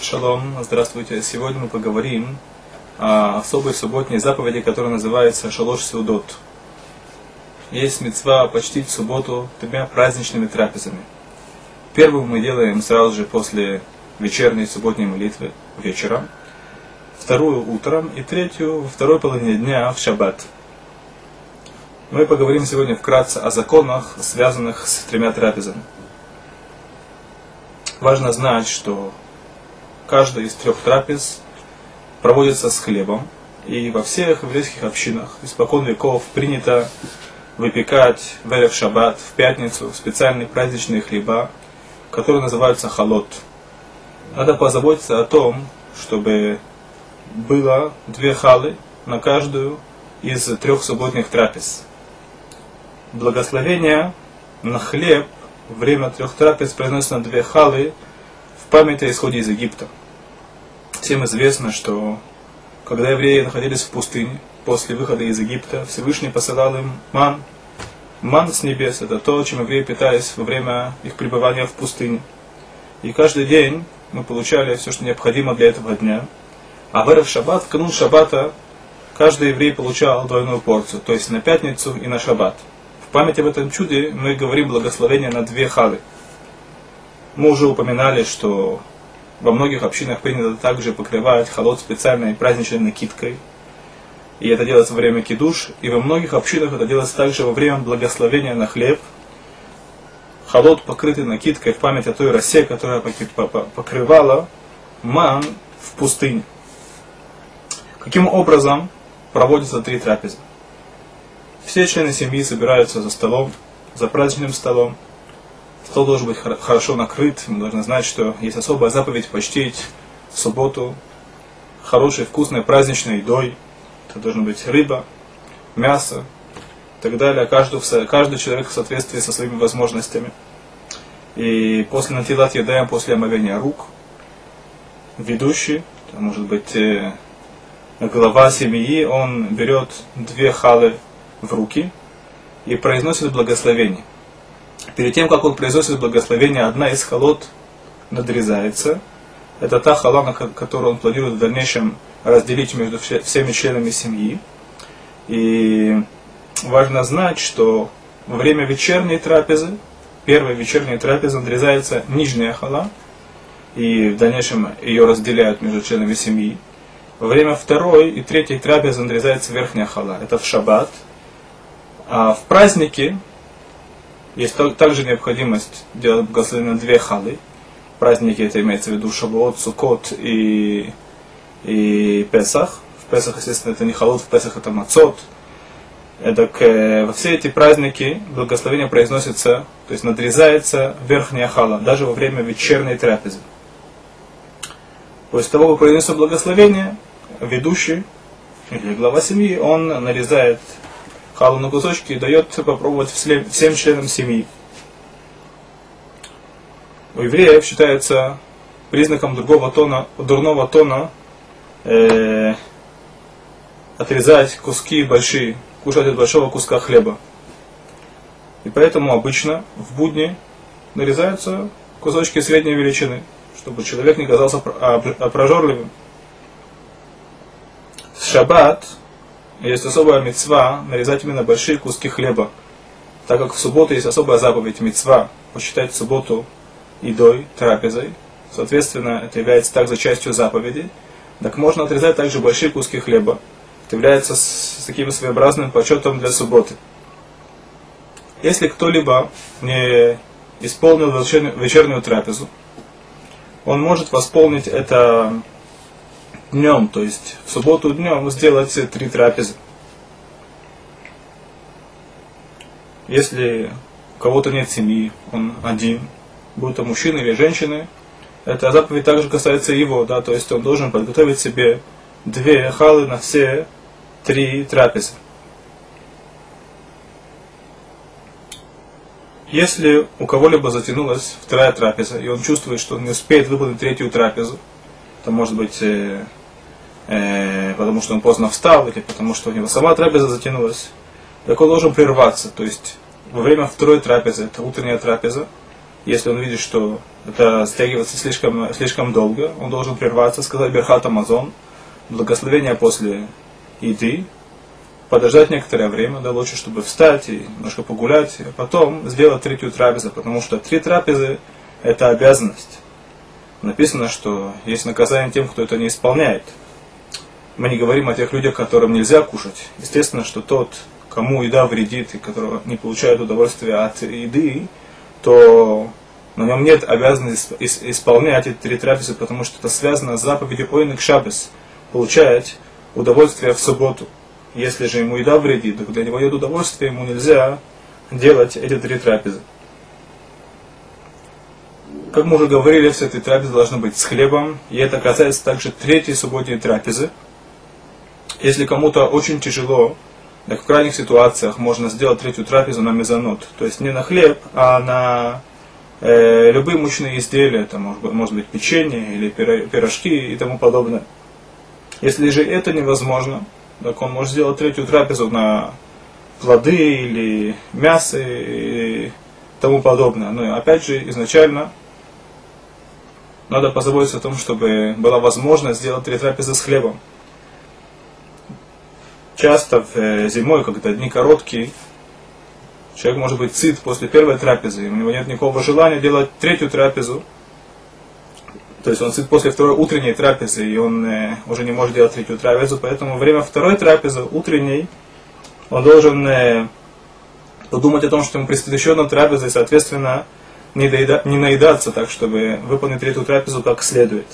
Шалом, здравствуйте. Сегодня мы поговорим о особой субботней заповеди, которая называется Шалош Сеудот. Есть мецва почтить субботу тремя праздничными трапезами. Первую мы делаем сразу же после вечерней субботней молитвы вечером, вторую утром и третью во второй половине дня в шаббат. Мы поговорим сегодня вкратце о законах, связанных с тремя трапезами. Важно знать, что каждая из трех трапез проводится с хлебом. И во всех еврейских общинах испокон веков принято выпекать в Эрев Шаббат, в пятницу, специальные праздничные хлеба, которые называются халот. Надо позаботиться о том, чтобы было две халы на каждую из трех субботних трапез. Благословение на хлеб время трех трапез произносится на две халы память о исходе из Египта. Всем известно, что когда евреи находились в пустыне, после выхода из Египта, Всевышний посылал им ман. Ман с небес – это то, чем евреи питались во время их пребывания в пустыне. И каждый день мы получали все, что необходимо для этого дня. А в Эрев Шаббат, в канун Шаббата, каждый еврей получал двойную порцию, то есть на пятницу и на Шаббат. В память об этом чуде мы говорим благословение на две халы. Мы уже упоминали, что во многих общинах принято также покрывать холод специальной праздничной накидкой. И это делается во время кидуш. И во многих общинах это делается также во время благословения на хлеб. Холод покрытый накидкой в память о той росе, которая покрывала ман в пустыне. Каким образом проводятся три трапезы? Все члены семьи собираются за столом, за праздничным столом, Стол должен быть хорошо накрыт. Мы должны знать, что есть особая заповедь почтить субботу хорошей, вкусной, праздничной едой. Это должна быть рыба, мясо и так далее. Каждый, каждый человек в соответствии со своими возможностями. И после натилат едаем, после омовения рук, ведущий, может быть э, глава семьи, он берет две халы в руки и произносит благословение перед тем, как он произносит благословение, одна из холод надрезается. Это та хала, которую он планирует в дальнейшем разделить между всеми членами семьи. И важно знать, что во время вечерней трапезы, первой вечерней трапезы надрезается нижняя хала, и в дальнейшем ее разделяют между членами семьи. Во время второй и третьей трапезы надрезается верхняя хала. Это в шаббат. А в праздники есть также необходимость делать благословение на две халы. Праздники это имеется в виду Шабуот, Сукот и, и Песах. В Песах, естественно, это не халот, в Песах это мацот. Это э, во все эти праздники благословение произносится, то есть надрезается верхняя хала, даже во время вечерней трапезы. После того, как произнесет благословение, ведущий или глава семьи, он нарезает халу на кусочки и дает попробовать всем членам семьи. У евреев считается признаком другого тона, дурного тона э, отрезать куски большие, кушать от большого куска хлеба. И поэтому обычно в будни нарезаются кусочки средней величины, чтобы человек не казался прожорливым. В шаббат есть особая мецва нарезать именно большие куски хлеба, так как в субботу есть особая заповедь мецва посчитать субботу едой, трапезой. Соответственно, это является также частью заповеди. Так можно отрезать также большие куски хлеба. Это является с, таким своеобразным почетом для субботы. Если кто-либо не исполнил вечернюю трапезу, он может восполнить это днем, то есть в субботу днем сделать три трапезы. Если у кого-то нет семьи, он один, будь то мужчина или женщина, эта заповедь также касается его, да, то есть он должен подготовить себе две халы на все три трапезы. Если у кого-либо затянулась вторая трапеза, и он чувствует, что он не успеет выполнить третью трапезу, то может быть э, потому что он поздно встал, или потому что у него сама трапеза затянулась, так он должен прерваться. То есть во время второй трапезы, это утренняя трапеза, если он видит, что это стягивается слишком, слишком долго, он должен прерваться, сказать Берхат Амазон, благословение после еды, подождать некоторое время, да, лучше, чтобы встать и немножко погулять, а потом сделать третью трапезу, потому что три трапезы – это обязанность. Написано, что есть наказание тем, кто это не исполняет. Мы не говорим о тех людях, которым нельзя кушать. Естественно, что тот, кому еда вредит и которого не получает удовольствие от еды, то на нем нет обязанности исполнять эти три трапезы, потому что это связано с заповедью Ойнек Шабес, получать удовольствие в субботу. Если же ему еда вредит, то для него нет удовольствия, ему нельзя делать эти три трапезы. Как мы уже говорили, все эти трапезы должны быть с хлебом, и это касается также третьей субботней трапезы. Если кому-то очень тяжело, так в крайних ситуациях можно сделать третью трапезу на мезонот, то есть не на хлеб, а на э, любые мучные изделия, это может может быть печенье или пирожки и тому подобное. Если же это невозможно, так он может сделать третью трапезу на плоды или мясо и тому подобное. Но опять же, изначально надо позаботиться о том, чтобы была возможность сделать три трапезы с хлебом. Часто э, зимой, когда дни короткие, человек может быть сыт после первой трапезы, и у него нет никакого желания делать третью трапезу. То есть он сыт после второй утренней трапезы, и он э, уже не может делать третью трапезу, поэтому время второй трапезы, утренней, он должен э, подумать о том, что ему предстоит еще одна трапеза, и, соответственно, не, доеда, не наедаться так, чтобы выполнить третью трапезу как следует.